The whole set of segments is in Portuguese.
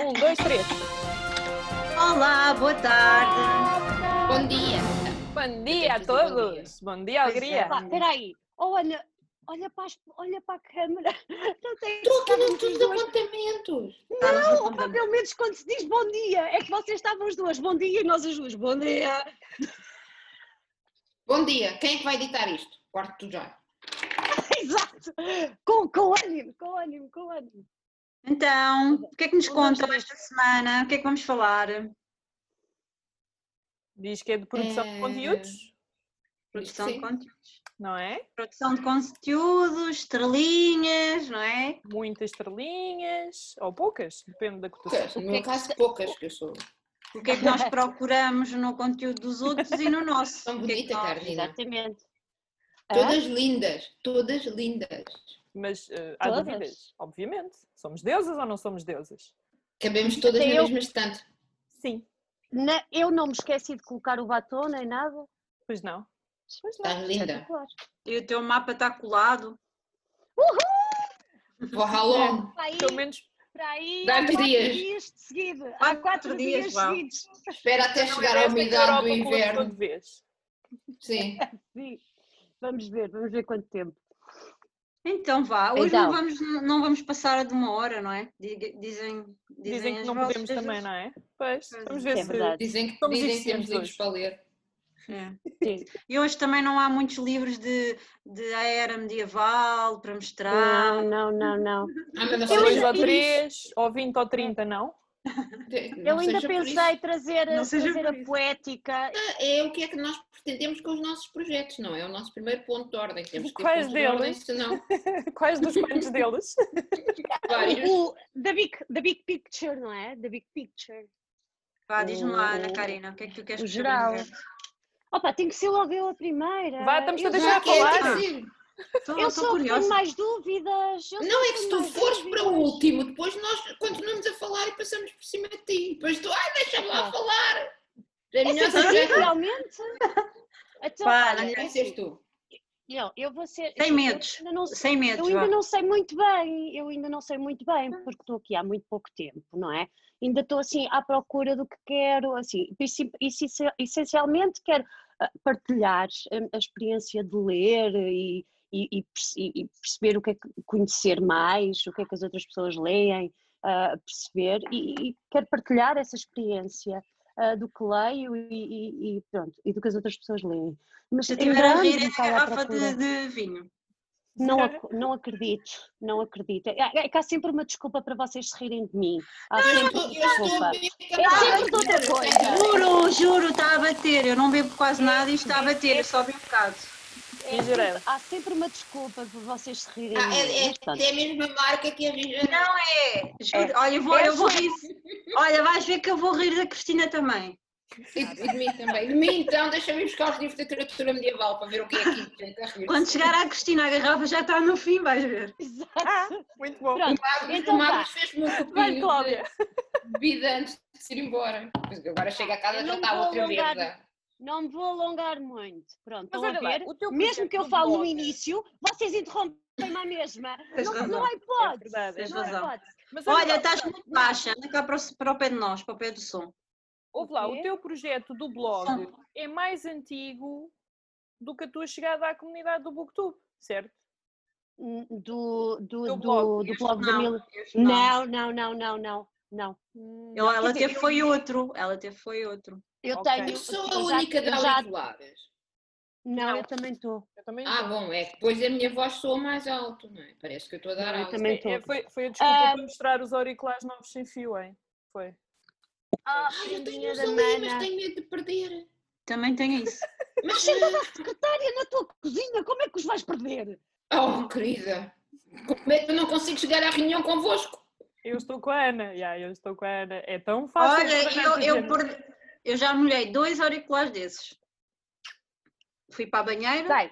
Um, dois, três. Olá, boa tarde. Bom dia. Bom dia a todos. Bom dia, é. alegria. Pá, peraí. Oh, Ana, olha para, as- olha para a câmara. Estou aqui de duas- apontamentos. Não, apontamento. pelo menos quando se diz bom dia. É que vocês estavam as duas. Bom dia e nós as duas. Bom dia. Bom dia. Quem é que vai editar isto? Quarto já. Exato. Com, com ânimo, com ânimo, com ânimo. Então, o que é que nos contam esta semana? O que é que vamos falar? Diz que é de produção de Eh, conteúdos, Produção Sim. de conteúdos. não é? Produção de conteúdos, estrelinhas, não é? Muitas estrelinhas, ou poucas, depende da cotação. Poucas. No que é meu caso, poucas que eu sou. O que é que nós procuramos no conteúdo dos outros e no nosso? Tão O que é nós- Carolina. Exatamente. Todas lindas. Todas lindas. Mas eh, há Todas? dúvidas, obviamente. Somos deusas ou não somos deusas? Cabemos todas Até na eu. mesma estante. Sim, Na- eu não me esqueci de colocar o batom nem nada. pois não. Pois não. Estás linda. E o teu mapa está colado? Vou ralong. Para aí, Pelo menos para aí há quatro dias. dias de seguida. Há Quatro quatro dias, dias seguidos. Espera até não chegar à é umidade do inverno. Sim. Sim. Vamos ver, vamos ver quanto tempo. Então vá, hoje Então. não, vamos, não vamos passar de uma hora, não é? Dizem, dizem, Dizem que não podemos das- também, não é? Pois, vamos é. ver É se. verdade. Dizem que, Somos dizem que temos livros hoje. para ler. É. Sim. E hoje também não há muitos livros de, de era medieval para mostrar. Não, não, não, não. Ah, mas não Dois ou três, ou 20 ou 30, não? Eu ainda isso. pensei trazer, trazer a poética. É o que é que nós pretendemos com os nossos projetos, não é? É o nosso primeiro ponto de ordem. Temos que Quais ordem, deles? senão Quais dos quantos deles? vários. O, the, big, the Big Picture, não é? The Big Picture. Vá, diz-me lá, Ana Karina, o que é que tu queres o geral. Opa, tem que ser logo eu a primeira. Vá, estamos a eu deixar a é, falar. Estou Eu estou sou tenho mais dúvidas. eu Não é que se tu fores para o dúvidas. último, depois nós continuamos a falar e passamos por cima de ti. Depois tu, ai, deixa-me lá É. falar. É melhor ser realmente. Então, Vá, olha, é assim, tu. não, eu vou ser. Sem eu medos. ainda não sei- Sem medos, Eu ainda vá. não sei muito bem, eu ainda não sei muito bem, porque estou aqui há muito pouco tempo, não é? Ainda estou assim à procura do que quero, assim, essencialmente quero ah, partilhar a, a experiência de ler e, e- e perce- e perceber o que é que, conhecer mais, o que é que as outras pessoas leem, ah, perceber, e, e quero partilhar essa experiência ah, do que leio e, e- e pronto, e do que as outras pessoas leem. Mas Se estiver a rir, é garrafa de, de vinho. Não, ac- não acredito, não acredito. É, é que há sempre uma desculpa para vocês se rirem de mim. Há Eu sempre uma desculpa. É sempre de outra coisa. Juro, juro, está a bater. Eu não bebo quase nada e está a bater. Eu só bebo um bocado. É há sempre uma desculpa para vocês se rirem Ah, é, é, é a mesma marca que a Rija. Não é. Juro. Olha, eu vou, É eu vou só- rir. Olha, vais ver que eu vou rir da Cristina também. E, e de mim também. De mim, então, deixa-me buscar os livros de literatura medieval para ver o que é aqui. gente, a rir. Quando chegar à Cristina, a garrafa já está no fim, vais ver. Exato. Ah, muito bom. Pronto, então o vá. Magos fez-me um Vai, copinho Cláudia. de bebida antes de se ir embora. Agora chega a casa Eu já está outra alongar. Não me vou alongar muito. Pronto, Mas a olha lá, ver? o teu Mesmo que eu do falo no blog- início, vocês interrompem-me à mesma. Não, não há hipótese. É verdade, tens não razão. hipótese. Mas olha Olha, lá, estás muito baixa. Anda cá para o, para o pé de nós, para o pé do som. ouve lá, O teu projeto do blog é mais antigo do que a tua chegada à comunidade do Booktube, certo? Do, do, Do do, blog. do blog da Não, Mil. este não. Não, não, não, não, não, não. Hum, Ela, dizer, teve foi outro. Ela teve foi outro. Eu Ok. tenho. Eu sou a já- única eu de já-. Não, Não. eu também estou. Ah, bom, é que depois a minha voz soa mais alto, não é? Parece que eu estou a dar Não, eu alto. também É, estou. foi, foi a desculpa Ah, para mostrar os auriculares novos sem fio, hein? Foi. Ah, Ah, eu tenho os da ali, mas tenho medo de perder. Também tem isso. Mas, Sentada a secretária na tua cozinha, como é que os vais perder? oh, querida, como é que eu não consigo chegar à reunião convosco? Eu estou com a Ana, já, eu estou com a Ana. É tão fácil. Olha, eu, eu, eu já molhei dois auriculares desses. Fui para a banheira. Vai.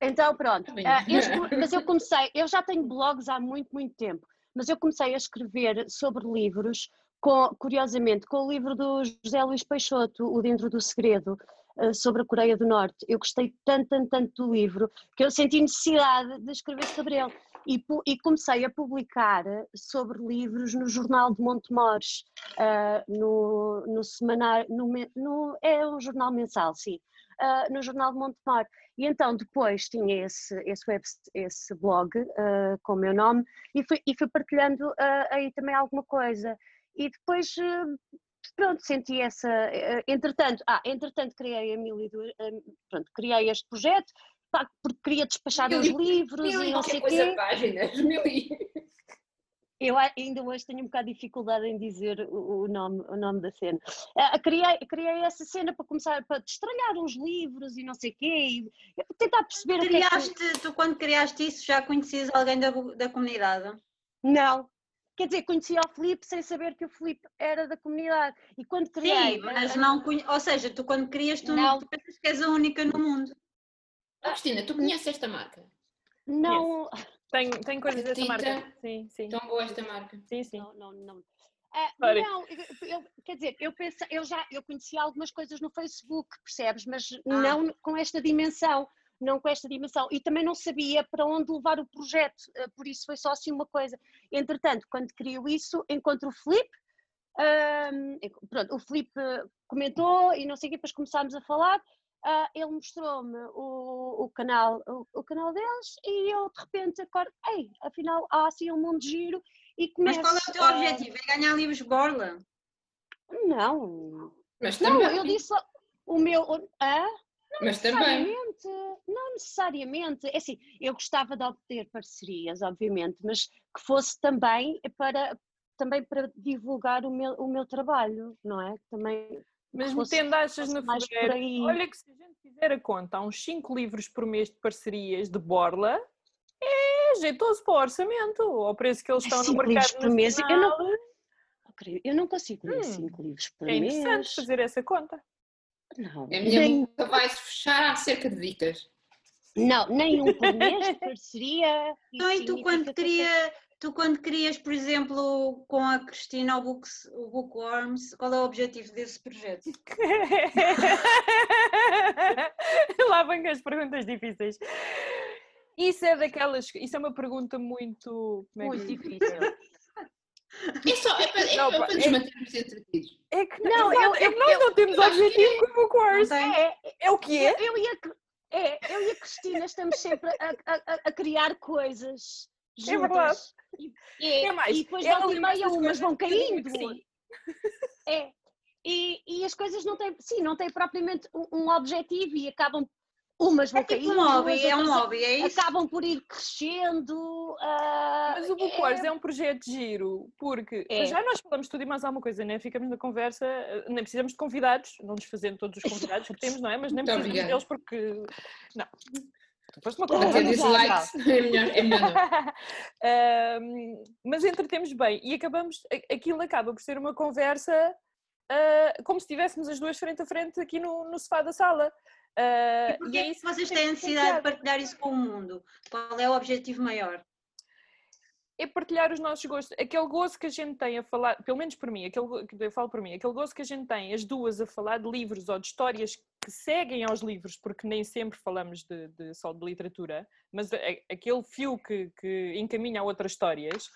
Então, pronto. Bem. Ah, eu mas eu comecei, eu já tenho blogs há muito, muito tempo, mas eu comecei a escrever sobre livros, com- curiosamente, com o livro do José Luís Peixoto, O Dentro do Segredo, ah, sobre a Coreia do Norte. Eu gostei tanto, tanto, tanto do livro, que eu senti necessidade de escrever sobre ele. E, e, comecei a publicar sobre livros no Jornal de Montemores, uh, no, no semanário, no, no, é um jornal mensal, sim, uh, no Jornal de Montemor. E então depois tinha esse, esse, web, esse blog uh, com o meu nome e fui, e fui partilhando aí também alguma coisa. E depois pronto, senti essa. Entretanto, ah, entretanto criei a mil e duas, pronto, criei este projeto, porque queria despachar os livros mil e não sei o quê. páginas, mil e... Eu ainda hoje tenho um bocado de dificuldade em dizer o, nome, o nome da cena. Uh, criei, criei essa cena para começar, para destralhar uns livros e não sei o quê, e tentar perceber criaste, o que é que... Tu quando criaste isso já conhecias alguém da, da comunidade? Não, quer dizer, conhecia o Filipe sem saber que o Filipe era da comunidade. E quando criei. Sim, mas não conhe... ou seja, tu quando crias, tu não, não pensas que és a única no mundo. Oh, Cristina, tu conheces esta marca? Não. Tem, tem coisas dessa marca. Sim, sim. Tão boa esta marca. Sim, sim. Não, não, não. Uh, não, eu, quer dizer, eu penso, eu já eu conhecia algumas coisas no Facebook, percebes? Mas ah. não com esta dimensão, não com esta dimensão. E também não sabia para onde levar o projeto, uh, por isso foi só assim uma coisa. Entretanto, quando crio isso, encontro o Felipe, uh, pronto, o Felipe comentou e não sei o que, depois começámos a falar uh, ele mostrou-me o, o, canal, o, o, canal deles e eu de repente acordo, ei, afinal há assim um mundo de giro e começo... Mas qual é o teu uh, objetivo? É ganhar livros Borla? Não. Mas não, eu disse o meu... Ah, não Mas necessariamente, também. não necessariamente. É assim, eu gostava de obter parcerias, obviamente, mas que fosse também para, também para divulgar o meu, o meu trabalho, não é? Também mas metendo achas no fevereiro, olha que se a gente fizer a conta, há uns 5 livros por mês de parcerias de Borla, é jeitoso para o orçamento, ao preço que eles estão no mercado por mês. Eu não, eu não consigo ler 5 hum, livros por é mês. É interessante fazer essa conta. Não. A minha boca vai-se fechar acerca de dicas. Não, nenhum por mês de parceria. Então, e tu quando queria, Tu, quando crias, por exemplo, com a Cristina o, books, o Bookworms, qual é o objetivo desse projeto? Lá vêm as perguntas difíceis. Isso é daquelas. Isso é uma pergunta muito. Como é muito difícil. É só é para, é, não, é para nos é, mantermos entretidos. É que não, eu, é que nós eu, não temos objetivo com o Bookworms. É, é, o que é? Eu, eu, e a, é, eu e a Cristina estamos sempre a, a, a criar coisas juntas. É verdade. E, é mais, e depois é volta e meia umas vão caindo. É. E, e as coisas não têm, sim, não têm propriamente um, um objetivo e acabam umas vão é tipo um hobby, é um hobby, é isso? Acabam por ir crescendo. Uh, Mas o Bookworms é... é... um projeto de giro, porque é. já nós falamos tudo e mais alguma coisa, né? Ficamos na conversa, nem precisamos de convidados, não nos fazendo todos os convidados que temos, não é? Mas nem precisamos deles porque. Não. Depois uma coisa. dislikes, é melhor, é melhor uh, mas entretemos bem e acabamos, aquilo acaba por ser uma conversa uh, como se estivéssemos as duas frente a frente aqui no, no sofá da sala. Uh, e porquê é que vocês têm a necessidade de partilhar isso com o mundo? Qual é o objetivo maior? É partilhar os nossos gostos. Aquele gozo que a gente tem a falar, pelo menos por mim, aquele, eu falo por mim, aquele gozo que a gente tem, as duas, a falar de livros ou de histórias que seguem aos livros, porque nem sempre falamos de, de só de literatura, mas aquele fio que, que, encaminha a outras histórias,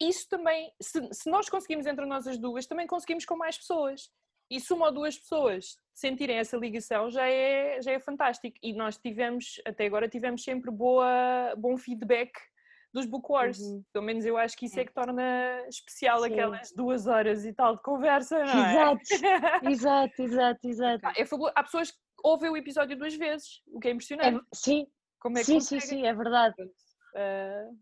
isso também, se, se nós conseguimos entre nós as duas, também conseguimos com mais pessoas. E se uma ou duas pessoas sentirem essa ligação, já é, já é fantástico. E nós tivemos, até agora, tivemos sempre boa, bom feedback dos book wars. Uhum. Pelo menos eu acho que isso é, é que torna especial Sim. aquelas duas horas e tal de conversa, não é? Exato, exato, exato, exato. É Há pessoas que ouvem o episódio duas vezes, o que é impressionante. É, sim, Como é sim, sim, sim, é verdade. Uh,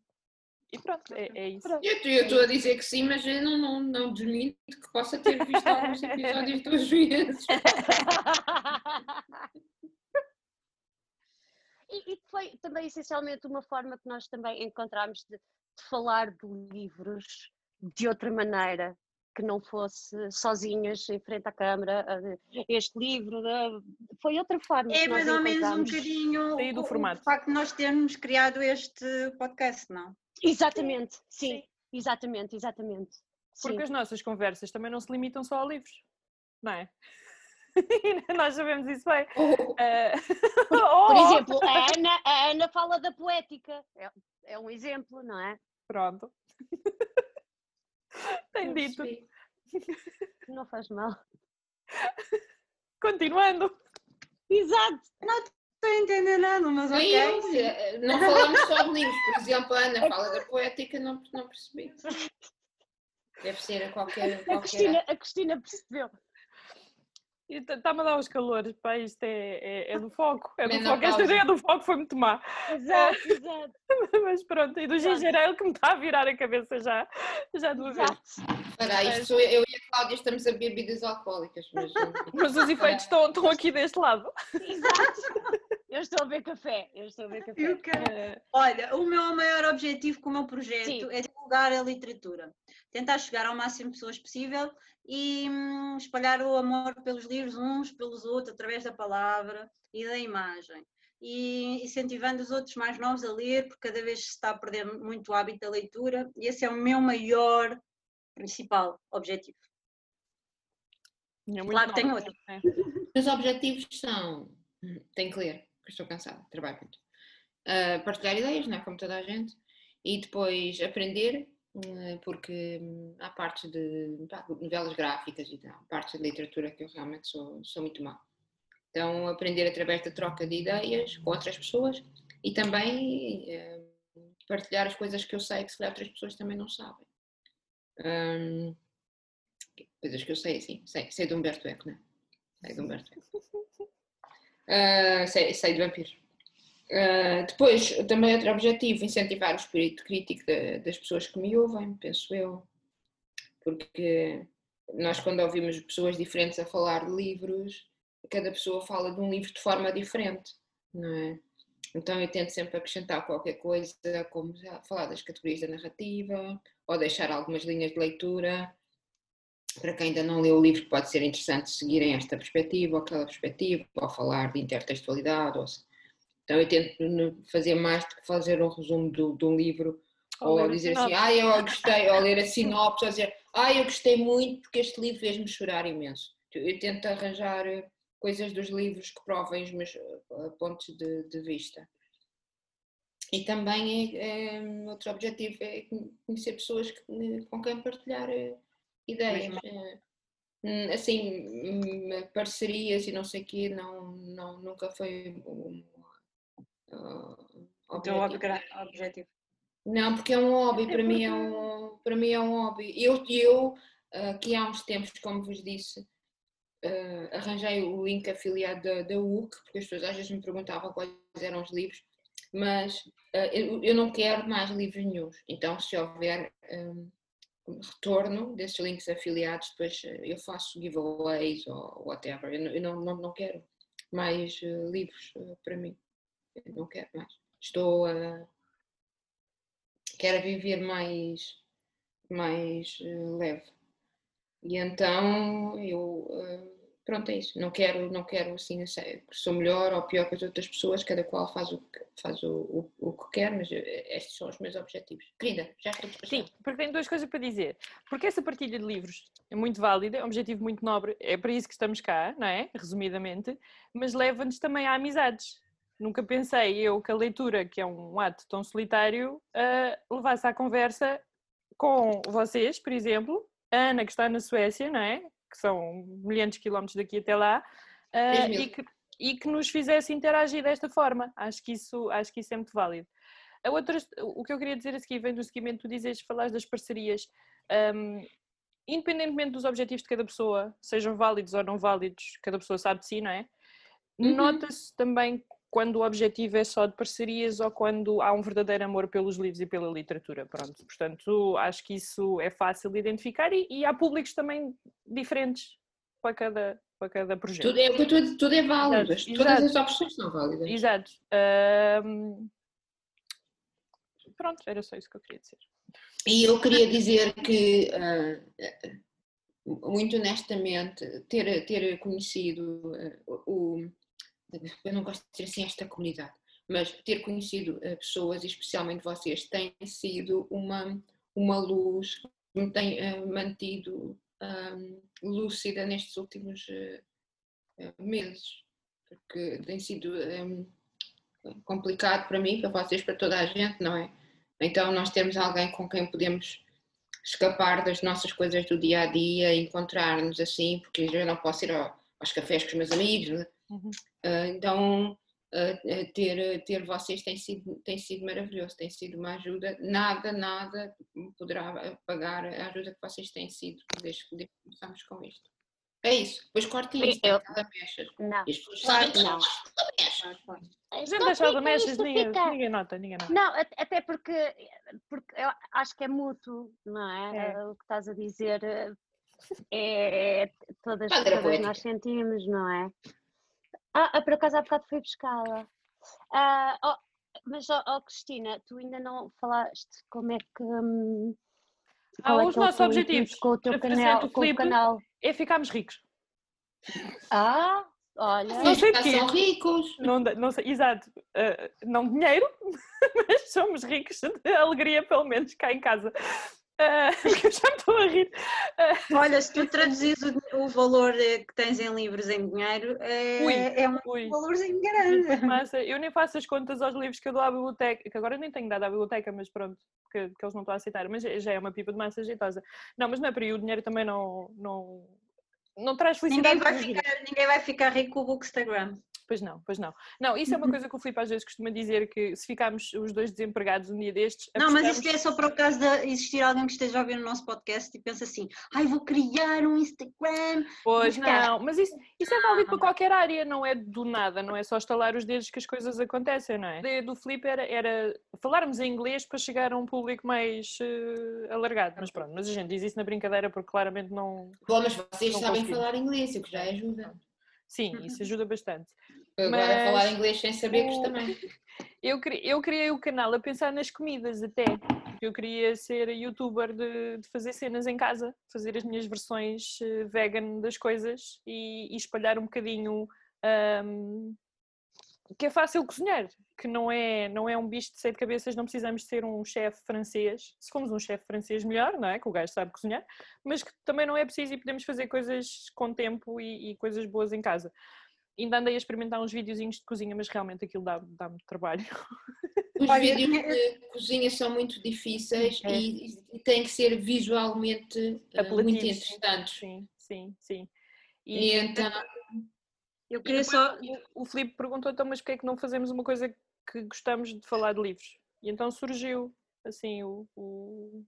e pronto, é, é isso. Eu estou a dizer que sim, mas eu não, não, não desminto que possa ter visto alguns episódios duas vezes. E, e foi também essencialmente uma forma que nós também encontramos de, de falar de livros de outra maneira, que não fosse sozinhas em frente à câmara, este livro, foi outra forma. É mais ou menos um bocadinho do formato. o facto de nós termos criado este podcast, não? Exatamente, sim, sim. exatamente, exatamente. Porque sim. as nossas conversas também não se limitam só a livros, não é? Nós sabemos isso bem. Uh... Por, por, exemplo, a Ana, a Ana fala da poética. é um exemplo, não é? Pronto. Tem Não dito. percebi. Não faz mal. Continuando. Exato. Estou a entender nada, mas ok. eu, não falamos só de livros, por exemplo, a Ana fala da poética, não, não percebi. Deve ser a qualquer. A qualquer Cristina, a Cristina percebeu. Está-me a dar os calores, pá, isto é, é, é do foco. É do foco. Menopausa. Esta ideia do foco foi muito má. Exato, exato. Mas pronto, e do ginger ale que me está a virar a cabeça já, já de uma vez. Espera, isto eu, e a Cláudia estamos a beber bebidas alcoólicas, mas. Mas os efeitos estão, estão aqui deste lado. Exato. Eu estou a ver café. Eu estou a ver café. Eh, Olha, o meu maior objetivo com o meu projeto Sim. é divulgar a literatura. Tentar chegar ao máximo de pessoas possível e hum, espalhar o amor pelos livros uns pelos outros, através da palavra e da imagem. E incentivando os outros mais novos a ler, porque cada vez se está a perder muito o hábito da leitura, e esse é o meu maior, principal objetivo. é muito Claro que tem outro. Os objetivos são. Tenho que ler, porque estou cansada, trabalho muito. Ah, partilhar ideias, não é? Como toda a gente. E depois aprender, hum, porque hum, há partes de pá, novelas gráficas e tal, partes de literatura que eu realmente sou, sou muito má. Então, aprender através da troca de ideias com outras pessoas e também hum, partilhar as coisas que eu sei que se calhar outras pessoas também não sabem. Hum, coisas que eu sei, assim, sei, sei de Humberto Eco, não é? Sei de Humberto Eco. Ah, sei, sei de vampiros. Ah, depois, também outro objetivo, incentivar o espírito crítico da- das pessoas que me ouvem, penso eu. Porque nós, quando ouvimos pessoas diferentes a falar de livros, cada pessoa fala de um livro de forma diferente, não é? Então eu tento sempre acrescentar qualquer coisa, como falar das categorias da narrativa, ou deixar algumas linhas de leitura. Para quem ainda não leu o livro, pode ser interessante seguirem esta perspectiva ou aquela perspectiva, ou falar de intertextualidade. Ou... Então eu tento fazer mais do que fazer um resumo do- de um livro, Ou ou, dizer assim, ah, eu gostei, ou ler a sinopse, ou dizer, ah, eu gostei muito porque este livro fez-me chorar imenso. Eu tento arranjar eh, coisas dos livros que provem os meus eh, pontos de, de vista. E também é, é, outro objetivo é conhecer pessoas que- com quem partilhar eh, ideias. eh. Hum, Assim, hum, parcerias e não sei o quê, não, não, nunca foi um, uh, O teu objetivo. obgra- objetivo. Não, porque é um hobby, para mim é um, para mim é um hobby. Eu, eu ah, que há uns tempos, como vos disse, ah, arranjei o link afiliado da, da UC, porque as pessoas às vezes me perguntavam quais eram os livros, mas ah, eu, eu não quero mais livros nenhums. Então, se houver um, retorno desses links afiliados, depois ah, eu faço giveaways ou whatever. Eu, não- não, não, quero mais ah, livros ah, para mim. Não quero mais. Estou a quero viver mais, mais eh, leve. E então eu, eh, pronto, é isso. Não quero, não quero assim, sou melhor ou pior que as outras pessoas, cada qual faz o que, faz o, o, o que quer, mas eh, estes são os meus objetivos. Querida, já estou. Sim, porque tenho duas coisas para dizer. Porque essa partilha de livros é muito válida, é um objetivo muito nobre, é para isso que estamos cá, não é? Resumidamente, mas leva-nos também a amizades. Nunca pensei eu que a leitura, que é um ato tão solitário, ah, levasse à conversa com vocês, por exemplo, a Ana, que está na Suécia, não é? Que são milhares de quilómetros daqui até lá, mil. e, que, e que nos fizesse interagir desta forma. Acho que isso, acho que isso é muito válido. A outra, o que eu queria dizer a seguir vem do seguimento, tu dizes, falares das parcerias. Um, independentemente dos objetivos de cada pessoa, sejam válidos ou não válidos, cada pessoa sabe de si, não é? Uhum. Nota-se também quando o objetivo é só de parcerias ou quando há um verdadeiro amor pelos livros e pela literatura. Pronto, portanto, acho que isso é fácil de identificar e, e há públicos também diferentes para cada, para cada projeto. Tudo é, tudo, tudo é válido, Exato, todas as opções são válidas. Exato. Ahm, Pronto, era só isso que eu queria dizer. E eu queria dizer que, ah, muito honestamente, ter, ter conhecido ah, o. Eu não gosto de dizer assim esta comunidade, mas ter conhecido ah, pessoas, especialmente vocês, tem sido uma, uma luz que me tem ah, mantido ah, lúcida nestes últimos ah, meses, porque tem sido ah, complicado para mim, para vocês, para toda a gente, não é? Então, nós temos alguém com quem podemos escapar das nossas coisas do dia a dia, encontrar-nos assim, porque eu não posso ir ao, aos cafés com os meus amigos. Uhum. Uh, então, uh, ter, ter vocês tem sido, tem sido maravilhoso, tem sido uma ajuda. Nada, nada poderá pagar a ajuda que vocês têm sido desde que começamos com isto. É isso, depois cortem isso, eu... Não. E as pessoas sabem que não. Gente deixar de mexas, ninguém, ninguém nota, ninguém nota. Não, até porque, porque eu acho que é mútuo, não é? é. O que estás a dizer é, é todas, todas nós sentimos, não é? Ah, por acaso há bocado foi buscá-la. Ah, oh, mas, oh, oh, Cristina, tu ainda não falaste como é que. Hum, ah, é os nossos objetivos com o teu canal, com o canal. É ficarmos ricos. Ah, olha. Não sei de quê. São ricos. Não, não sei, exato. Uh, não dinheiro, mas somos ricos de alegria, pelo menos cá em casa. Uh, eu já estou a rir. Uh, Olha, se tu traduzires o, o, valor eh, que tens em livros em dinheiro, é, ui, é um ui. valorzinho grande. Mas eu nem faço as contas aos livros que eu dou à biblioteca, que agora nem tenho dado à biblioteca, mas pronto, que, que eles não estão a aceitar, mas já é uma pipa de massa jeitosa. Não, mas não é para aí, o dinheiro também não, não, não traz felicidade. Ninguém vai, ficar, ninguém vai ficar rico com o Bookstagram. Pois não, pois não. Não, isso é uma coisa que o Filipe às vezes costuma dizer que se ficarmos os dois desempregados um dia destes. Não, mas isso é só para o caso de existir alguém que esteja a ouvir o nosso podcast e pensa assim, ai, vou criar um Instagram. Pois não, mas isso, isso é válido para qualquer área, não é do nada, não é só estalar os dedos que as coisas acontecem, não é? A ideia do Filipe era, era falarmos em inglês para chegar a um público mais uh, alargado, mas pronto, mas a gente diz isso na brincadeira porque claramente não. Bom, mas vocês sabem falar inglês, o que já ajuda. Sim, isso ajuda bastante. Agora Mas... falar inglês sem saber que também. Eu, eu criei o canal a pensar nas comidas até. Eu queria ser youtuber de, de fazer cenas em casa, fazer as minhas versões eh, vegan das coisas e, e espalhar um bocadinho um, que é fácil cozinhar, que não é, não é um bicho de sete cabeças, não precisamos ser um chefe francês. Se formos um chefe francês, melhor, não é? Que o gajo sabe cozinhar, mas que também não é preciso e podemos fazer coisas com tempo e, e coisas boas em casa. Ainda andei a experimentar uns videozinhos de cozinha, mas realmente aquilo dá, dá muito trabalho. Os vídeos de cozinha são muito difíceis é. e, e, têm que ser visualmente uh, muito interessantes. Sim, sim, sim. E, e então eu queria só. O, o Filipe perguntou então, mas porquê é que não fazemos uma coisa que gostamos de falar de livros? E então surgiu assim o, o,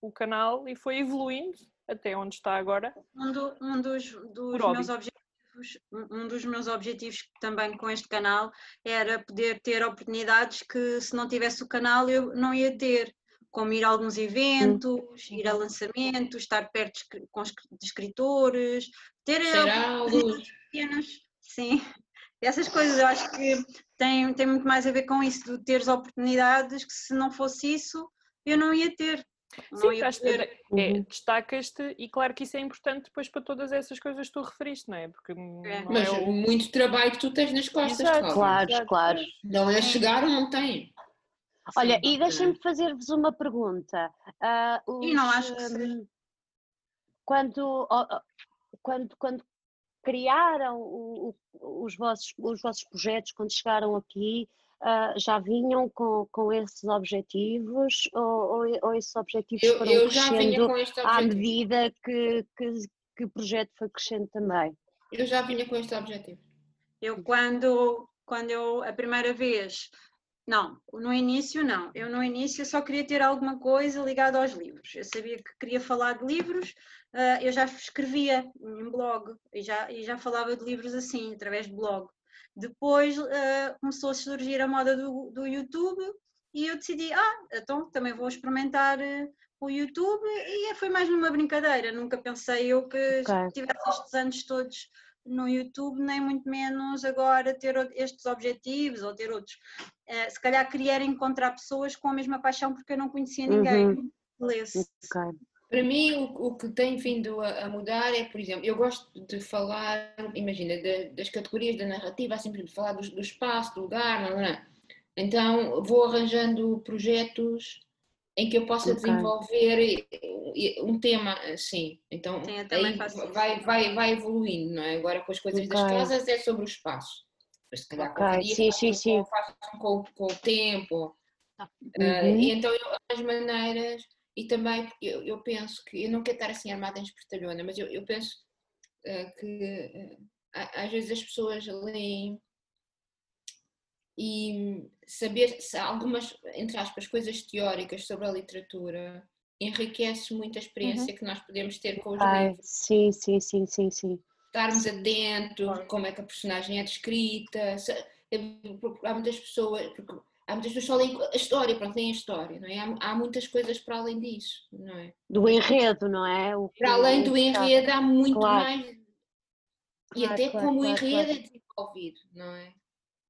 o canal e foi evoluindo até onde está agora. Um, do, um dos, dos meus objetivos, um dos meus objetivos também com este canal era poder ter oportunidades que se não tivesse o canal eu não ia ter, como ir a alguns eventos, ir a lançamentos, estar perto de escritores, ter oportunidades pequenas Sim, essas coisas eu acho que tem, tem muito mais a ver com isso, de teres oportunidades que se não fosse isso eu não ia ter. Sim, ia ter. É, uhum. destacas-te e claro que isso é importante depois para todas essas coisas que tu referiste, não é? Porque é. Mas é o... muito trabalho que tu tens nas costas, Exato, claro, claro. Não é chegar ou não tem. Olha, Sim, e deixem-me fazer-vos uma pergunta. Uh, os, e não acho que um, quando, quando, quando criaram o, o, os, vossos, os vossos projetos quando chegaram aqui? Uh, já vinham com, com esses objetivos ou, ou, ou esses objetivos eu, foram eu crescendo à medida que, que, que, o projeto foi crescendo também? Eu já vinha com este objetivo. Eu quando, quando eu a primeira vez não, no início não. Eu no início só queria ter alguma coisa ligada aos livros. Eu sabia que queria falar de livros, uh, eu já escrevia em blog e já, e já falava de livros assim, através de blog. Depois uh, começou a surgir a moda do, do YouTube e eu decidi, ah, então também vou experimentar uh, o YouTube e foi mais numa brincadeira. Nunca pensei eu que okay. tivesse estes anos todos no YouTube, nem muito menos agora ter estes objetivos ou ter outros. Uh, se calhar queria encontrar pessoas com a mesma paixão porque eu não conhecia ninguém uhum. que lesse. Okay. Para mim, o, o, que tem vindo a, a, mudar é, por exemplo, eu gosto de falar, imagina, de, das categorias da narrativa, assim, de falar do, do espaço, do lugar, não, não, não. então vou arranjando projetos em que eu possa okay. desenvolver um tema assim. Então Sim, vai, vai, vai evoluindo, não é? Agora com as coisas okay. das casas é sobre o espaço. Mas se calhar okay. sim, sim, sim. Com, com, com, o tempo. Uh, Uhum. e então eu as maneiras, e também eu, eu penso que, eu não quero estar assim armada em espertalhona, mas eu, eu penso uh, que uh, às vezes as pessoas leem e saber algumas, entre aspas, coisas teóricas sobre a literatura enriquece muito a experiência que nós podemos ter com os Ai, livros. sim, sim, sim, sim, sim. Estarmos atentos, como é que a personagem é descrita. se- porque há muitas pessoas, porque há muitas pessoas que só leem a história, pronto, leem a história, não é? Há, há muitas coisas para além disso, não é? Do enredo, não é? O Para além do enredo há muito Claro. mais. E Claro, até como o enredo é desenvolvido, não é?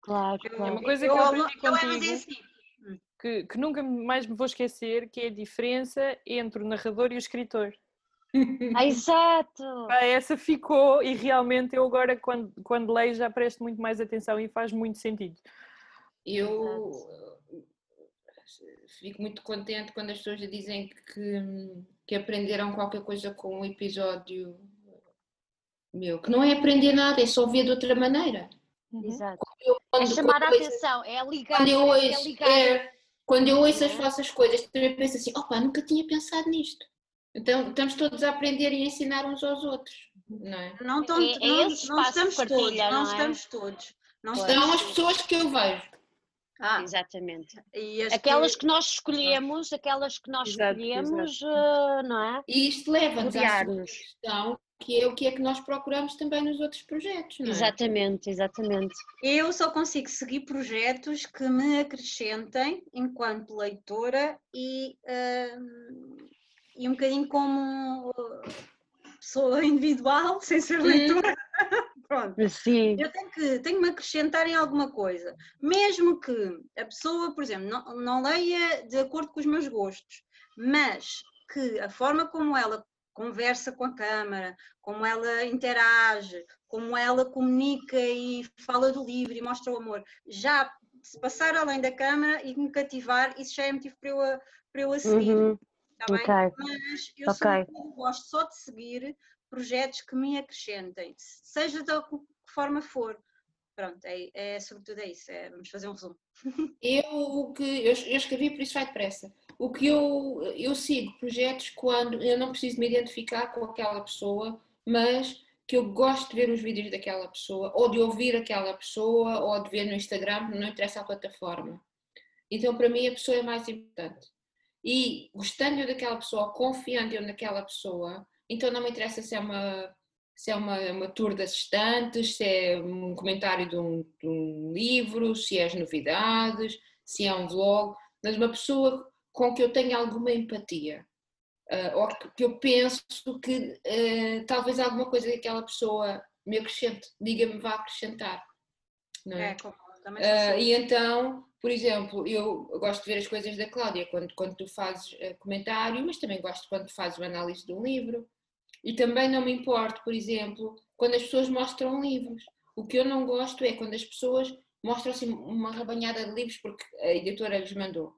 Claro, Eu- claro. uma coisa eu, que eu eu, aprendi eu, é, é contigo. assim, que, que nunca mais me vou esquecer, que é a diferença entre o narrador e o escritor. Ah, exato! Pá, essa ficou e realmente eu agora quando, quando leio já presto muito mais atenção e faz muito sentido. Eu fico muito contente quando as pessoas dizem que, que aprenderam qualquer coisa com um episódio meu, que não é aprender nada, é só ver de outra maneira. Exato. Eu, É quando- chamar a quando atenção, é ligar, quando eu é ouço, ligar. é, quando eu ouço as Não é? vossas coisas, também penso assim, opa, nunca tinha pensado nisto. Então estamos todos a aprender e a ensinar uns aos outros, não é? não, tão, É- é não, não estamos todos, partilha, não, não é? estamos todos. Não Pois. estamos São as todos. pessoas que eu vejo. Ah, Exatamente. e as Aquelas que nós escolhemos, aquelas que nós Exato, escolhemos, eh, não é? E isto leva-nos à questão, que é o que é que nós procuramos também nos outros projetos, não é? Exatamente, exatamente. Eu só consigo seguir projetos que me acrescentem enquanto leitora e, hum, e um bocadinho como uh, pessoa individual, sem ser leitora. Pronto. Sim, Eu tenho que, tenho que me acrescentar em alguma coisa. Mesmo que a pessoa, por exemplo, não, não leia de acordo com os meus gostos, mas que a forma como ela conversa com a câmara, como ela interage, como ela comunica e fala do livro e mostra o amor, já se passar além da câmara e me cativar, isso já é motivo para eu a, para eu a seguir. Uhum, tá bem? ok. Mas eu Ok. sobretudo, gosto só de seguir projetos que me acrescentem, seja de que forma for. Pronto, é, é sobretudo é isso. é- vamos fazer um resumo. Eu, o que, eu, eu escrevi por isso vai depressa. O que eu, eu sigo projetos quando eu não preciso me identificar com aquela pessoa, mas que eu gosto de ver os vídeos daquela pessoa, ou de ouvir aquela pessoa, ou de ver no Instagram, não interessa a plataforma. Então, para mim, a pessoa é mais importante. E gostando daquela pessoa, confiando naquela pessoa, então não me interessa se é uma, se é uma, uma tour de assistentes, se é um comentário de um, de um livro, se é as novidades, se é um vlog, mas uma pessoa com que eu tenha alguma empatia. ah, ou que, eu penso que ah, talvez alguma coisa que aquela pessoa me acrescente, diga-me, vá acrescentar. Não é? É, assim. e então, por exemplo, eu gosto de ver as coisas da Cláudia quando, quando tu fazes comentário, mas também gosto quando fazes uma análise de um livro. E também não me importo, por exemplo, quando as pessoas mostram livros. O que eu não gosto é quando as pessoas mostram assim uma rabanhada de livros porque a editora lhes mandou.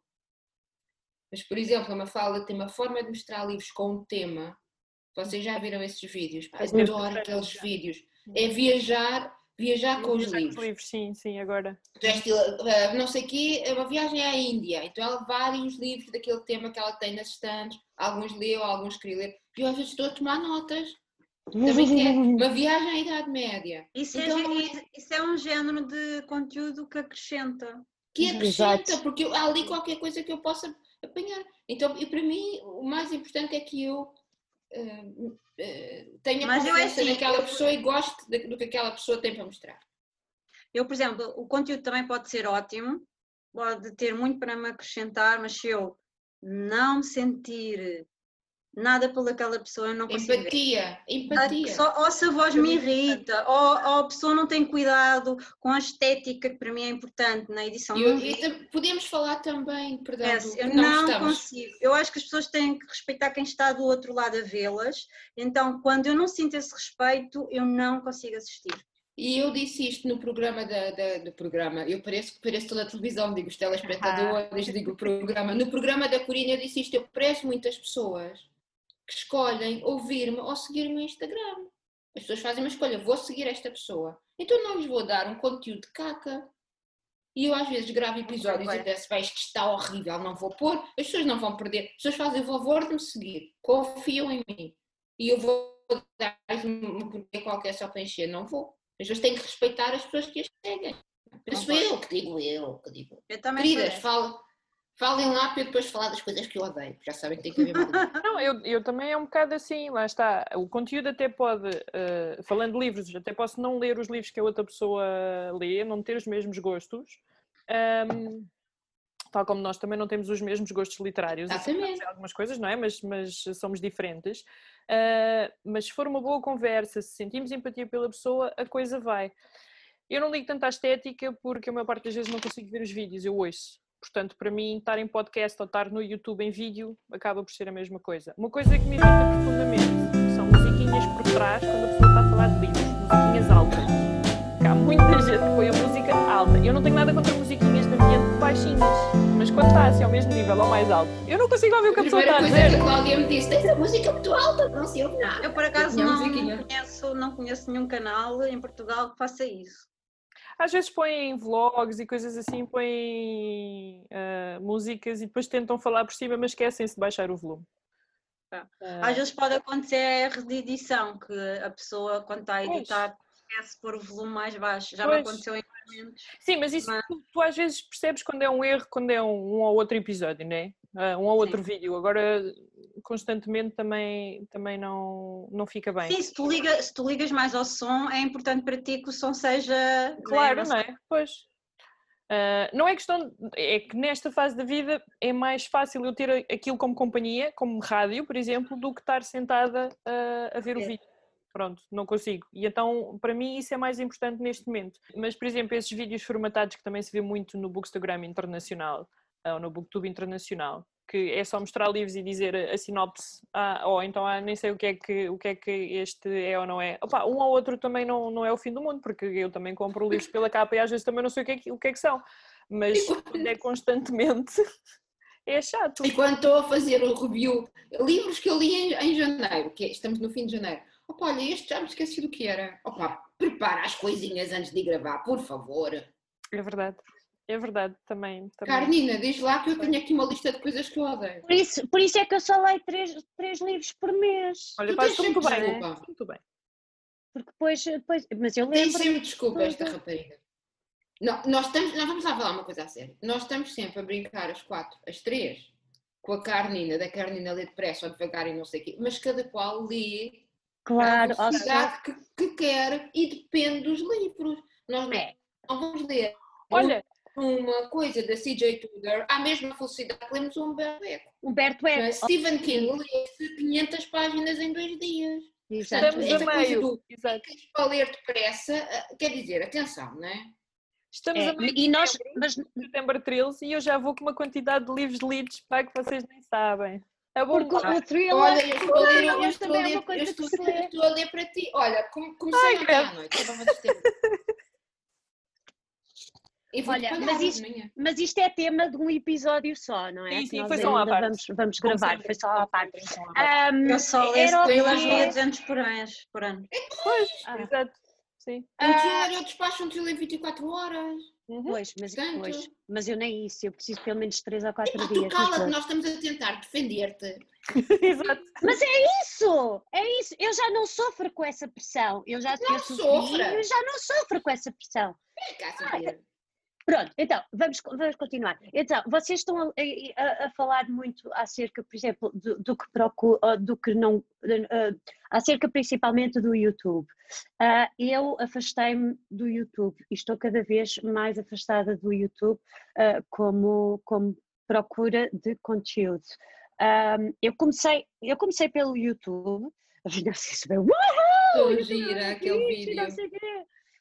Mas, por exemplo, a Mafalda tem uma forma de mostrar livros com um tema. Vocês já viram esses vídeos? Sim. adoro aqueles vídeos. É viajar, viajar com os Já livros. Sim, sim, agora. Tu és estilo, eh, não sei o quê, é uma viagem à Índia. Então ela vários livros daquele tema que ela tem nas estantes. Alguns leu, alguns queria ler. E eu às vezes estou a tomar notas. Também quer uma viagem à Idade Média. Isso, Então, é, isso- é um género de conteúdo que acrescenta. Que acrescenta, Exato. porque há ali qualquer coisa que eu possa apanhar. Então, e para mim, o mais importante é que eu eh, tenha Mas eu é confiança assim, naquela eu- pessoa e goste de- do que aquela pessoa tem para mostrar. Eu, por exemplo, o conteúdo também pode ser ótimo, pode ter muito para me acrescentar, mas se eu não sentir nada pelaquela pessoa, eu não consigo ver. Empatia, Ah, empatia. Só, ou se a voz me irrita, ou, ou a pessoa não tem cuidado com a estética, que para mim é importante na edição eu- podemos falar também, perdão, É, eu não, não consigo. Eu acho que as pessoas têm que respeitar quem está do outro lado a vê-las. Então, quando eu não sinto esse respeito, eu não consigo assistir. E eu disse isto no programa da, da- do programa, eu pareço que pareço toda a televisão, digo os telespectadores, digo o programa. No programa da Corina eu disse isto, eu prezo muitas pessoas que escolhem ouvir-me ou seguir-me no Instagram. As pessoas fazem uma escolha, vou seguir esta pessoa. Então não lhes vou dar um conteúdo de caca. E eu às vezes gravo episódios Vai. e se vejo que está horrível, não vou pôr, as pessoas não vão perder, as pessoas fazem o favor de me seguir, confiam em mim. E eu vou dar-lhes um porquê qualquer só para encher, não vou. As pessoas têm que respeitar as pessoas que as seguem. Penso eu, que digo eu, que digo. Eu também Queridas, dessa. Falem, lá para eu depois falar das coisas que eu odeio, já sabem que tem que haver mal. Não, eu, eu também é um bocado assim, lá está. O conteúdo até pode, eh, falando de livros, até posso não ler os livros que a outra pessoa lê, não ter os mesmos gostos. Ahm, tal como nós também não temos os mesmos gostos literários. Exatamente. Algumas coisas, não é? Mas, mas somos diferentes. Ah, mas se for uma boa conversa, se sentimos empatia pela pessoa, a coisa vai. Eu não ligo tanto à estética porque a maior parte das vezes não consigo ver os vídeos, eu ouço. Portanto, para mim, estar em podcast ou estar no YouTube em vídeo acaba por ser a mesma coisa. Uma coisa que me irrita profundamente são musiquinhas por trás quando a pessoa está a falar de livros, musiquinhas altas. Que há muita gente que põe a música alta. Eu não tenho nada contra musiquinhas de ambiente baixinhas, mas quando está assim ao mesmo nível ou mais alto, eu não consigo ouvir o que A a pessoa primeira está a coisa dizer. que a Cláudia me disse, tens a música muito alta, não se ouve nada. Eu por acaso não, não conheço, não conheço nenhum canal em Portugal que faça isso. Às vezes põem vlogs e coisas assim, põem ah, músicas e depois tentam falar por cima, mas esquecem-se de baixar o volume. Tá. Ah, Às vezes pode acontecer erro de edição, que a pessoa quando está a Pois. editar esquece de pôr o volume mais baixo. Já me Pois. aconteceu em momentos. Sim, mas isso Mas- tu, tu às vezes percebes quando é um erro, quando é um, um ou outro episódio, né? Ah, um ou outro vídeo. Agora, constantemente também, também não, não fica bem. Sim, se tu, liga, se tu ligas mais ao som, é importante para ti que o som seja. né, Claro, não não é? Pois. Ah, não é questão, de- é que nesta fase da vida é mais fácil eu ter aquilo como companhia, como rádio, por exemplo, do que estar sentada ah, a ver o É. vídeo. Pronto, não consigo. E então, para mim, isso é mais importante neste momento. Mas, por exemplo, esses vídeos formatados que também se vê muito no Bookstagram Internacional, ou no Booktube Internacional, que é só mostrar livros e dizer a sinopse, ah, ou então ah, nem sei o que, é que, o que é que este é ou não é. Opa, um ou outro também não, não é o fim do mundo, porque eu também compro livros pela capa e às vezes também não sei o que é que, o que, é que são. Mas quando é constantemente, é chato. E quando estou a fazer o review, livros que eu li em, em janeiro, que é- estamos no fim de janeiro, opa, olha, este já me esqueci do que era. Opa, prepara as coisinhas antes de gravar, por favor. É verdade. É verdade, também. também. Carnina, diz lá que eu tenho aqui uma lista de coisas que eu odeio. Por isso, por isso é que eu só leio três, três livros por mês. Olha, Tu faz tens muito bem. desculpa. Muito bem. Porque depois, depois mas eu Tem lembro. sempre desculpa esta Uhum. rapariga. Não, nós, estamos, nós vamos lá falar uma coisa a sério. Nós estamos sempre a brincar as quatro, as três, com a Carnina, da Carnina lê depressa ou devagar e não sei o quê, mas cada qual lê Claro, a velocidade que, que quer e depende dos livros. Nós não, É. não vamos ler Olha, uma coisa da CJ Tudor à mesma velocidade que lemos um Humberto Eco. Humberto é? Eco. Stephen King lê 500 páginas em dois dias. Exato. Estamos esta a meio. do- Exato. Para ler depressa, ah, quer dizer, atenção, não é? Estamos É, a meio e nós, setembro, mas Setembro 13 e eu já vou com uma quantidade de livros lidos para que vocês nem sabem. A porque bombar. o thriller, Olha, eu estou a ler, eu estou a é ler, uma coisa eu estou, que se lê. estou a ler para ti. Olha, come- comecei Ai, ontem à noite, só para vocês terem- E vou Olha, mas isto-. Mas isto é tema de um episódio só, não é? Sim, Que sim, foi só uma parte. Vamos, vamos gravar, foi só a como parte. sempre, só uma parte. Ahm, Eu só leio quê? de 200 por mês, por ano. Pois, Ah. exato. Sim. Um Ah. thriller eu despacho um thriller em 24 horas. Uhum. Pois, mas, Portanto- pois, mas eu nem isso, eu preciso pelo menos 3 ou 4 Epá, tu dias. cala-te, nós estamos a tentar defender-te. Exato. Mas é isso, é isso. Eu já não sofro com essa pressão. Eu já Não sofra. eu já não sofro com essa pressão. Vem cá saber. Pronto, então, vamos, vamos continuar. Então, vocês estão a, a- a falar muito acerca, por exemplo, do, do que procuro, do que não, eh, acerca principalmente do YouTube. Ah, eu afastei-me do YouTube e estou cada vez mais afastada do YouTube ah, como, como procura de conteúdo. Ah, eu, comecei, eu comecei pelo YouTube, não sei se bem, Tão YouTube gira aquele vídeo.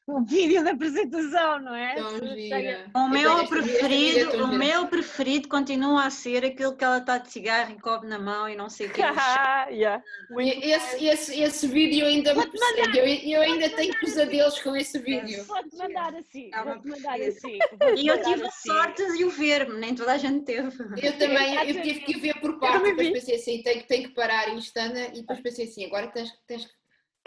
O vídeo da apresentação, não é? Tão Se gira. chega- O meu é preferido, o meu preferido continua a ser aquele que ela está de cigarro e cobre na mão e não sei o que. Ah, yeah. Esse, esse, esse vídeo ainda me persegue. Eu, eu ainda tenho pesadelos com esse vídeo. Vou-te mandar assim, vou-te mandar assim. E eu tive a assim. sorte de o ver, nem toda a gente teve. Eu também, eu tive que o ver por parte, depois pensei assim, tenho, tenho que parar isto, Ana, e depois pensei assim, agora tens, tens,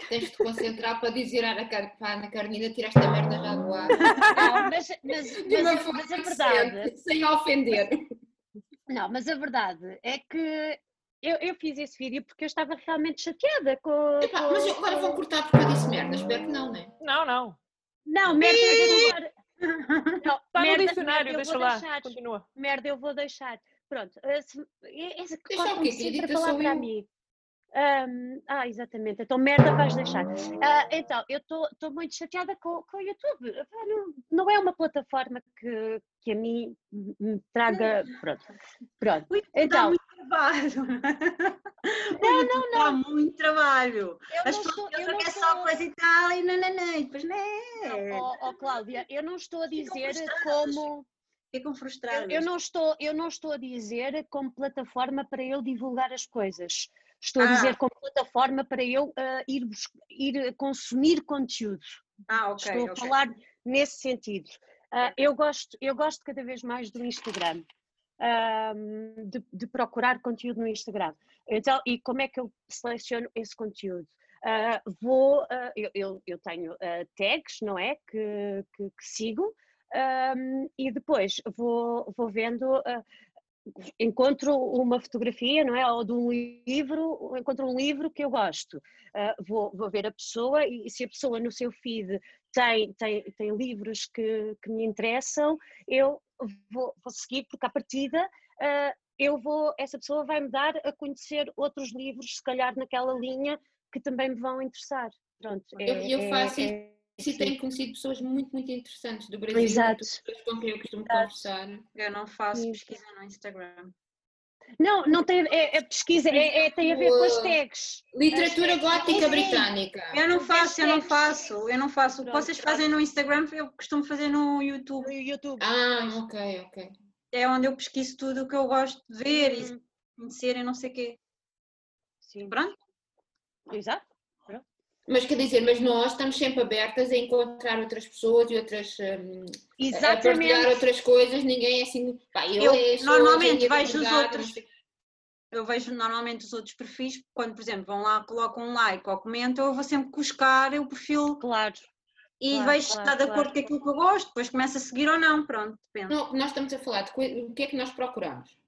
Tens de te concentrar para dizer à Ana para Carolina tiraste a merda já do ar. Não, mas, mas, De uma mas, forma mas a verdade, Sem ofender. não, mas a verdade é que eu, eu fiz esse vídeo porque eu estava realmente chateada com. Epá, com- mas eu- agora vão cortar porque eu disse merda. Espero que não, né? Não, não. Não, merda, eu agora- não, Está no merda, dicionário, merda, eu deixa vou lá. deixar. Continua. merda, eu vou deixar. Pronto, eh, se- é- essa que Deixa o cortam-me quê? sempre Acredita, a sou eu. mim. Ahm, ah, exatamente. Então, merda vais deixar. Ah, então, eu estou muito chateada com, com o YouTube. Não, não é uma plataforma que, que a mim me traga. Pronto. Pronto. Ui, dá Então, muito trabalho. Não, não, não. Dá muito trabalho. eu As não pessoas. Eu pensam que é só coisa e tal e nananã, e depois não é. oh, oh, Cláudia, eu não estou a dizer como. Ficam Eu, frustradas. eu não estou, eu não estou a dizer como plataforma para eu divulgar as coisas. Estou a Ah. dizer como plataforma para eu ah, ir, ir consumir conteúdo. Ah, ok. estou a ok. falar nesse sentido. Ah, eu, gosto, eu gosto cada vez mais do Instagram, ahm, de, de procurar conteúdo no Instagram. Então, e como é que eu seleciono esse conteúdo? Ah, vou, eu, eu, eu tenho tags, não é? Que, que, que sigo, ahm, e depois vou, vou vendo. ah, encontro uma fotografia, não é? Ou de um livro, encontro um livro que eu gosto. Ah, vou, vou ver a pessoa e se a pessoa no seu feed tem, tem, tem livros que, que me interessam, eu vou, vou seguir, porque à partida ah, eu vou, essa pessoa vai me dar a conhecer outros livros, se calhar naquela linha, que também me vão interessar. Pronto, Eu, é- eu é- faço isso é e assim. tenho conhecido pessoas muito, muito interessantes do Brasil. Exato. Pessoas com quem eu costumo Exato. conversar. Eu não faço Sim. pesquisa no Instagram. Não, não tem, é, é pesquisa, é, é- tem a ver com as tags. Literatura As- gótica Sim. britânica. Eu não faço, eu não faço, eu não faço. O que Pronto, vocês fazem no Instagram, eu costumo fazer no YouTube. No YouTube. Ah, ok, ok. É onde eu pesquiso tudo o que eu gosto de ver e Hum, conhecer e não sei o quê. Sim. Pronto? Exato. Mas quer dizer, mas nós estamos sempre abertas a encontrar outras pessoas e outras. a partilhar Exatamente. outras coisas, ninguém é assim. Pá, eu, Eu é, normalmente vejo os outros. Eu vejo normalmente os outros perfis, quando, por exemplo, vão lá, colocam um like ou comentam, eu vou sempre buscar o perfil Claro. e Claro, vejo se claro, está de acordo claro. com aquilo que eu gosto, depois começo a seguir ou não, pronto, depende. Não, nós estamos a falar de coi- o que é que nós procuramos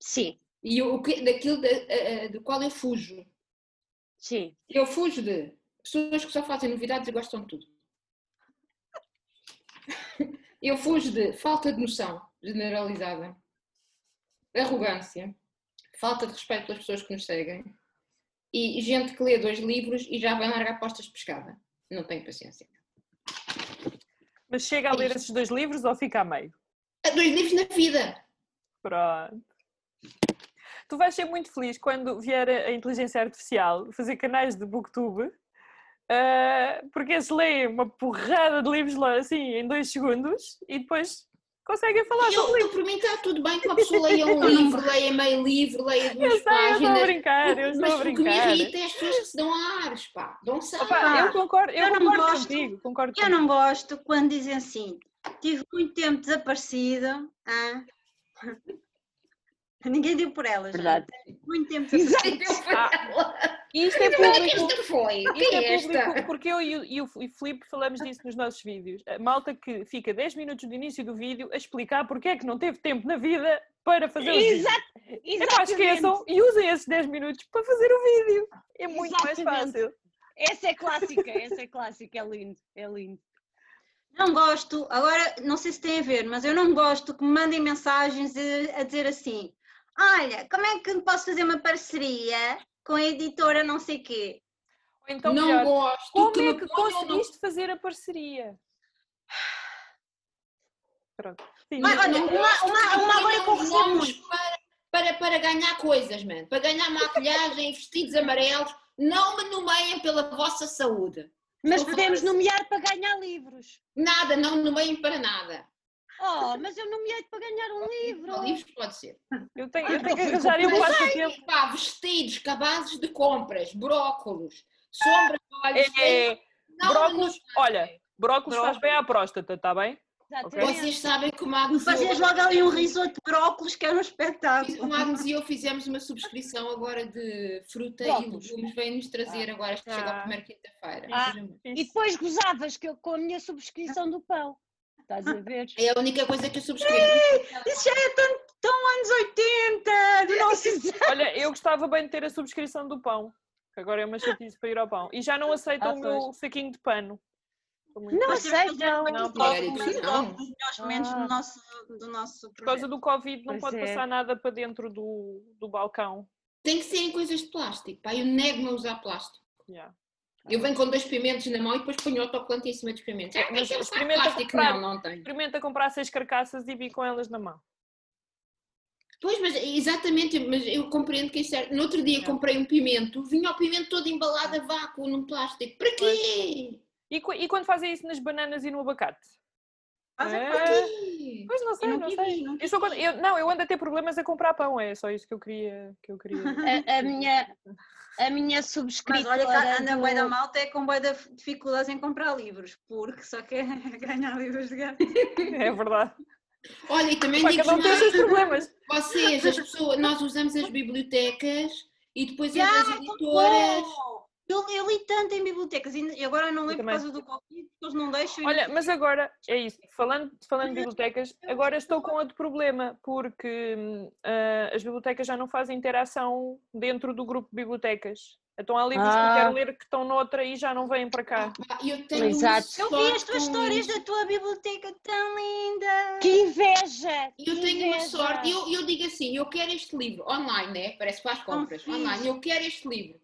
Sim, e o que, daquilo da- a- a- do qual eu fujo. sim. Eu fujo de pessoas que só fazem novidades e gostam de tudo. Eu fujo de falta de noção generalizada, arrogância, falta de respeito pelas pessoas que nos seguem e gente que lê dois livros e já vai largar postas de pescada. Não tenho paciência. Mas chega a É ler esses dois livros ou fica a meio? Ah, Dois livros na vida! Pronto. Tu vais ser muito feliz quando vier a a inteligência artificial fazer canais de booktube, ah, porque eles leem uma porrada de livros lá assim em dois segundos e depois conseguem falar sobre Eu, livro. eu, por mim está tudo bem que uma pessoa leia um livro, leia meio livro, leia Eu duas sei, eu estou a páginas. brincar, eu estou Mas a o que me brincar. irrita é as pessoas que se dão a ares, pá. Dão-se ares. eu concordo, eu Eu não concordo gosto- contigo, concordo Eu não gosto quando dizem assim, tive muito tempo desaparecida, hã? ninguém deu por elas. Verdade. Muito tempo desaparecida. Ah, Isto é é que público. foi? O que Isto é é esta? público porque eu e o, e o e o Filipe falamos disso nos nossos vídeos. A malta que fica 10 minutos do início do vídeo a explicar porque é que não teve tempo na vida para fazer os vídeos. Exato, Epá, exatamente. esqueçam e usem esses 10 minutos para fazer o vídeo. É muito mais Exatamente. fácil. Essa é clássica, essa é clássica, é lindo, é lindo. Não gosto, agora não sei se tem a ver, mas eu não gosto que me mandem mensagens a, a dizer assim: olha, como é que posso fazer uma parceria com a editora não sei quê? Ou então, não melhor, gosto como que é que conseguiste fazer a parceria? Pronto. Sim, Mas, olha, não uma- uma- uma agora muito. Para, para, para ganhar coisas, man. Para ganhar maquilhagem, vestidos amarelos. Não me nomeiem pela vossa saúde. Mas podemos nomear para ganhar livros. Nada, não me nomeiem para nada. Oh, mas eu nomeei para ganhar um livro. Livros pode ser. eu tenho, eu tenho que arranjar eu Mas passatempo. Pá, vestidos, cabazes de compras, brócolos, sombra de olhos. É, brócolis, nomeiem. olha, brócolis faz bem à próstata, está bem? Exatamente. Vocês sabem que o Magnus e Fazias logo ali um risoto de brócolis que era um o espetáculo. Magnus e eu fizemos uma subscrição agora de fruta e Brócolis. legumes. Vem-nos trazer agora, esta chega Ah. a primeira quinta-feira. Ah. E depois gozavas que eu, com a minha subscrição do pão. Estás a ver? É a única coisa que eu subscrevo. Isso já é tão, tão anos 80 do nosso Olha, eu gostava bem de ter a subscrição do pão, que agora é uma chatice para ir ao pão. E já não aceitam Ah, o meu saquinho de pano. Não aceitam. Não, não. top dos melhores momentos Ah. do nosso, do nosso Por causa do Covid não Pois pode é. passar nada para dentro do, do balcão. Tem que serem coisas de plástico. Pá, eu nego-me a usar plástico. Yeah. Eu venho com dois pimentos na mão e depois ponho autocolante em cima dos pimentos. Ah, Mas tem experimenta plástico? comprar- Não, não tenho. Experimenta comprar seis carcaças e vir com elas na mão. Pois, mas exatamente, mas eu compreendo que é. No outro dia Não. comprei um pimento, vinha o pimento todo embalado a vácuo num plástico. Para quê? E, e quando fazem isso nas bananas e no abacate? Fazem É. Para quê? Pois não sei, no não sei. no Eu contra- eu- não, eu ando a ter problemas a comprar pão, é só isso que eu queria. Que eu queria. A, a minha, a minha Mas subscritora. olha que anda do- bem da malta é com bem de dificuldades em comprar livros, porque só quer ganhar livros de gato. É verdade. Olha, e também digo cada um tem os seus problemas. vocês, as pessoas, nós usamos as bibliotecas e depois Já, as editoras. Eu, eu li tanto em bibliotecas e agora não leio por causa do Covid, porque eles não deixam. Olha, mas agora, é isso, falando, falando de bibliotecas, agora estou com outro problema, porque ah, as bibliotecas já não fazem interação dentro do grupo de bibliotecas. Então há livros que eu Ah. quero ler que estão noutra e já não vêm para cá. Pá, Eu tenho Exato. Eu vi as tuas histórias da tua biblioteca tão linda. Que inveja! Eu que tenho uma inveja. sorte, eu, eu digo assim, eu quero este livro, online, né? Parece que faz compras, online, eu quero este livro.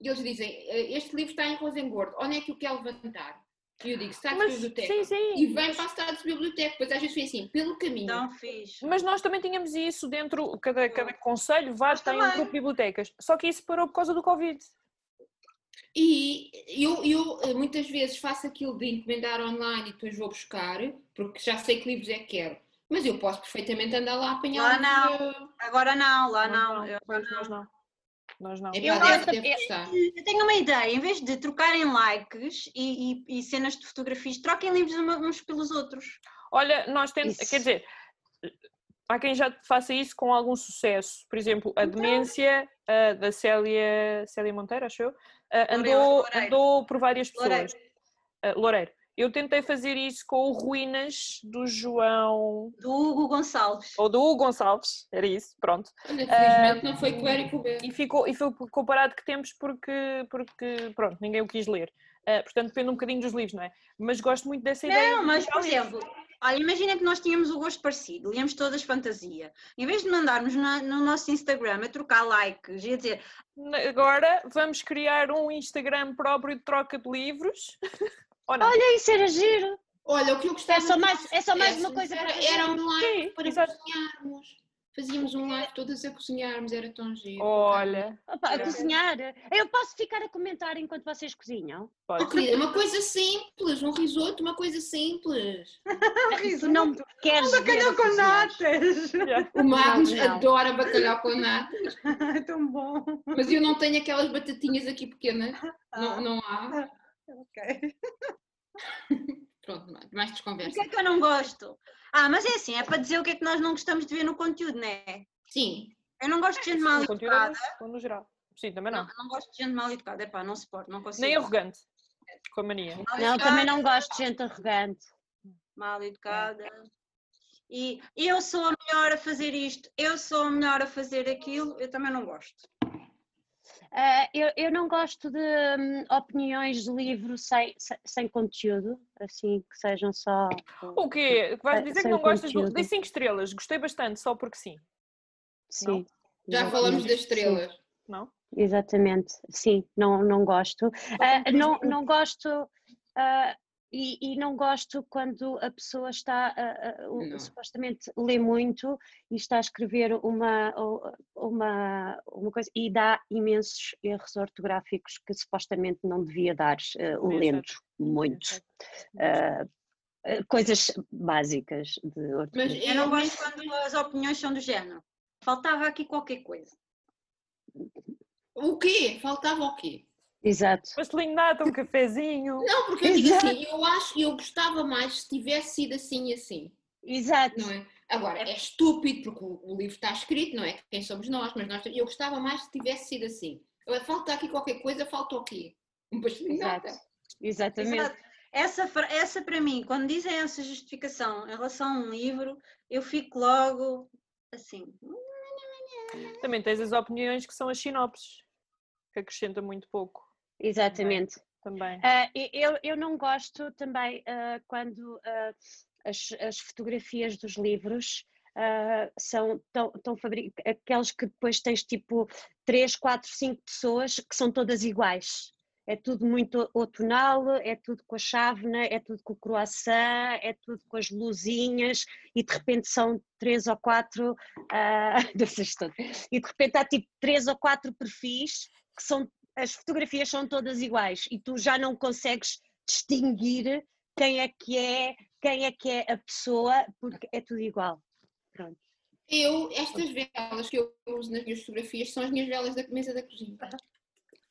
E eles dizem, "Eh, este livro está em Rosengordo, onde é que eu quero levantar? E eu digo, está de biblioteca. sim, E sim. vem para a cidade de biblioteca, depois às vezes foi assim, pelo caminho. Tão fixe. Mas nós também tínhamos isso dentro, cada, cada conselho, vá, Nós tem um também. grupo de bibliotecas. Só que isso parou por causa do Covid. E eu, eu eh, muitas vezes faço aquilo de encomendar online e depois vou buscar, porque já sei que livros é que quero. Mas eu posso perfeitamente andar lá a apanhar Lá não. Agora não, lá Nós não. Eu, Pois, nós não. Nós não. É Eu deve eu- tenho uma ideia, em vez de trocarem likes e, e- e cenas de fotografias, troquem livros uns pelos outros. Olha, nós temos, Isso. quer dizer, há quem já faça isso com algum sucesso. Por exemplo, a demência ah, da Célia, Célia Monteiro, acho eu, andou, Loureiro. andou por várias pessoas. Loureiro. Ah, Loureiro. Eu tentei fazer isso com o Ruínas do João, Do Hugo Gonçalves. ou do Hugo Gonçalves, era isso, pronto. Olha, felizmente não foi com o Érico Berto. E ficou, e foi comparado que temos porque, porque, pronto, ninguém o quis ler. Ah, portanto, depende um bocadinho dos livros, não é? Mas gosto muito dessa ideia. Não, mas por exemplo, olha, imagina que nós tínhamos o gosto parecido, líamos todas fantasia. Em vez de mandarmos na- no nosso Instagram a trocar likes e a dizer Agora vamos criar um Instagram próprio de troca de livros. Ou não? Olha, isso era giro. Olha, o que eu gostava É só de mais- é só mais uma coisa para era, fazer. era um live Sim, para exato. cozinharmos. Fazíamos um live todas a cozinharmos, era tão giro. Olha, Opa, a cozinhar. Eu posso ficar a comentar enquanto vocês cozinham? Oh, pode. querida, uma coisa simples, um risoto, uma coisa simples. Tu não me queres ver bacalhau com natas. O Magnus Não, não. adora bacalhau com natas, É tão bom. mas eu não tenho aquelas batatinhas aqui pequenas. Ah. Não, não há. Ok. Pronto, mais- mais O desconversa. que é que eu não gosto? Ah, mas é assim, é para dizer o que é que nós não gostamos de ver no conteúdo, não é? Sim, Eu não gosto de gente mal é educada. no- geral. Sim, também Não, não. não gosto de gente mal educada. Epá, não suporto, não consigo. Nem arrogante. Com a mania. Mal Não, educada, também não gosto de gente arrogante. Mal educada. E eu sou a melhor a fazer isto, eu sou a melhor a fazer aquilo, eu também não gosto. Ah, eu, eu não gosto de hum, opiniões de livro sem, sem, sem conteúdo, assim, que sejam só. O quê? Vais dizer que não gostas do. conteúdo. Dei 5 estrelas, gostei bastante, só porque sim. Sim. já falamos das estrelas. Não? Exatamente, sim, não, não gosto. Ah, não, não gosto ah, e, e não gosto quando a pessoa está a- a- o- Não. supostamente lê muito e está a escrever uma, uma, uma coisa e dá imensos erros ortográficos que supostamente não devia dar, Devia lendo muito. Ah, coisas básicas de Mas ortografia. Eu não gosto quando as opiniões são do género. Faltava aqui qualquer coisa. o quê? Faltava o quê? Exato. Pastelinho de nata, um cafezinho. Não, porque eu digo assim, eu acho, eu gostava mais se tivesse sido assim e assim, Exato. não é? Agora, é estúpido porque o, livro está escrito, não é? Quem somos nós, mas nós, eu gostava mais se tivesse sido assim. Falta aqui qualquer coisa, falta o quê? Um pastelinho de nata. Exatamente. Exato. Essa, essa para mim, quando dizem essa justificação em relação a um livro, eu fico logo assim. Também tens as opiniões que são as sinopses, que acrescenta muito pouco Exatamente. também. E- eu, eu não gosto também ah, quando ah, as, as fotografias dos livros ah, são tão, tão fabri- aqueles que depois tens tipo 3, 4, 5 pessoas que são todas iguais. É tudo muito outonal, é tudo com a chávena, é tudo com o croissant, é tudo com as luzinhas e de repente são três ou quatro, dessas todas. e de repente há tipo três ou quatro perfis que são as fotografias são todas iguais e tu já não consegues distinguir quem é que é, quem é que é a pessoa, porque é tudo igual. Pronto. Eu, estas velas que eu uso nas minhas fotografias são as minhas velas da mesa da cozinha.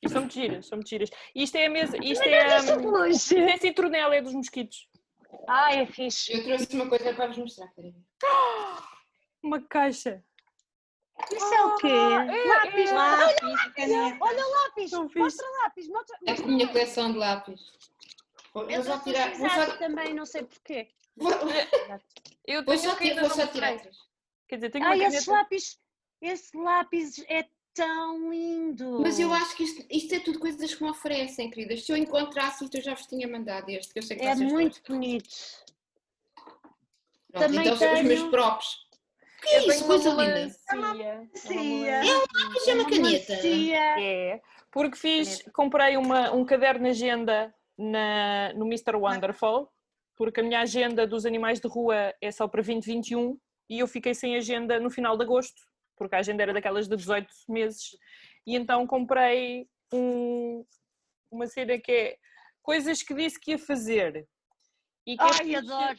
E são muito giras, são muito giras. Isto é a mesa, isto é, hum, isto é citronela, é dos mosquitos. Ah, é fixe. Eu trouxe uma coisa para vos mostrar, ver? Uma caixa. Isso é o quê? lápis, é. Lápis, caneta. olha o lápis, Tão fixe. mostra lápis, mostra, É a minha lápis. coleção de lápis. Vou, Eu vou já tirar. Vou também, não sei porquê. vou, Eu vou tenho só, um que ti- ainda vou tirar. Quer dizer, tenho uma Ai, esse lápis, esse lápis é tão lindo. Mas eu acho que isto, isto é tudo coisas que me oferecem, queridas. Se eu encontrasse isto, eu já vos tinha mandado este, que eu sei que É muito gostam. bonito. Pronto, Também então são os meus tenho- próprios. O que Eu é isso? Coisa uma linda. melancia. Cia. Isso é uma caneta. melancia. É, porque fiz, comprei uma, um caderno de agenda na, no Mr. Wonderful, porque a minha agenda dos animais de rua é só para 2021 e eu fiquei sem agenda no final de agosto, porque a agenda era daquelas de 18 meses. E então comprei um- uma cena que é coisas que disse que ia fazer. E que é Ai, fixe- adoro.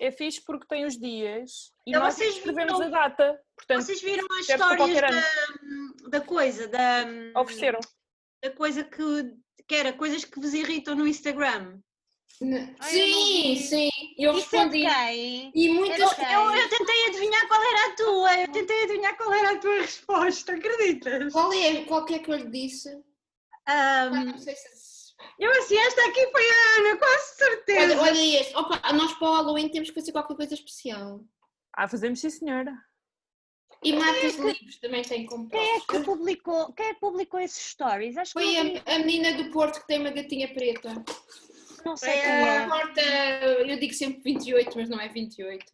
É fixe porque tem os dias e Então nós vocês escrevemos viram- a data. Portanto, Vocês viram as histórias da, da coisa, da, ofereceram. da coisa que, que era coisas que vos irritam no Instagram? N- Ai, eu Sim, sim. Eu Isso é respondi. E Eu, muitas eu, eu tentei adivinhar qual era a tua, eu tentei adivinhar qual era a tua resposta, acreditas? Qual é? Qual que é que eu lhe disse? Ah, Ahm, não sei se. Eu assim, esta aqui foi a Ana, quase certeza. Olha, olha este. Opa, nós para o Halloween temos que fazer qualquer coisa especial. Ah, fazemos sim, senhora. E marcas de livros também têm como Quem é que publicou, quem é que publicou esses stories? Acho que Foi vi, a, a menina do Porto que tem uma gatinha preta. não sei É, Não é. importa, eu digo sempre 28, mas não é 28.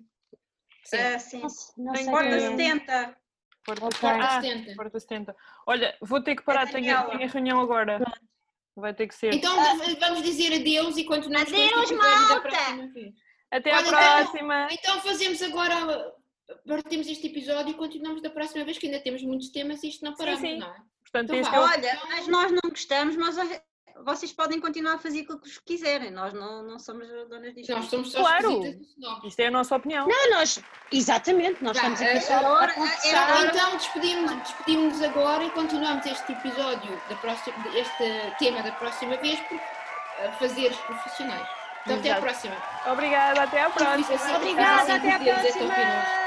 Sim. Ah, sim. Não, não Tem sei Porta quem guarda- é. 70. Porta, Ok. Porta ah, 70. porta 70. Olha, vou ter que parar, tenho, Daniela. tenho a reunião agora. Vai ter que ser. Então vamos dizer adeus e continuamos com este Adeus, malta! próxima vez. Até à Olha, próxima! Então fazemos agora, partimos este episódio e continuamos da próxima vez, que ainda temos muitos temas e isto não paramos, sim. não é? Portanto, Então este é o... Olha, mas nós não gostamos, mas a- vocês podem continuar a fazer aquilo que vos quiserem. Nós não, não somos donas disto. Nós somos só Claro. isto é a nossa opinião. Não, nós, exatamente, nós estamos aqui só a conversar. Ou então despedimos- despedimos-nos agora e continuamos este episódio, da próxima, este tema da próxima vez, por fazeres profissionais. Então até à Exato. próxima. Obrigada, até à próxima. Assim, Obrigada, assim, até à é próxima.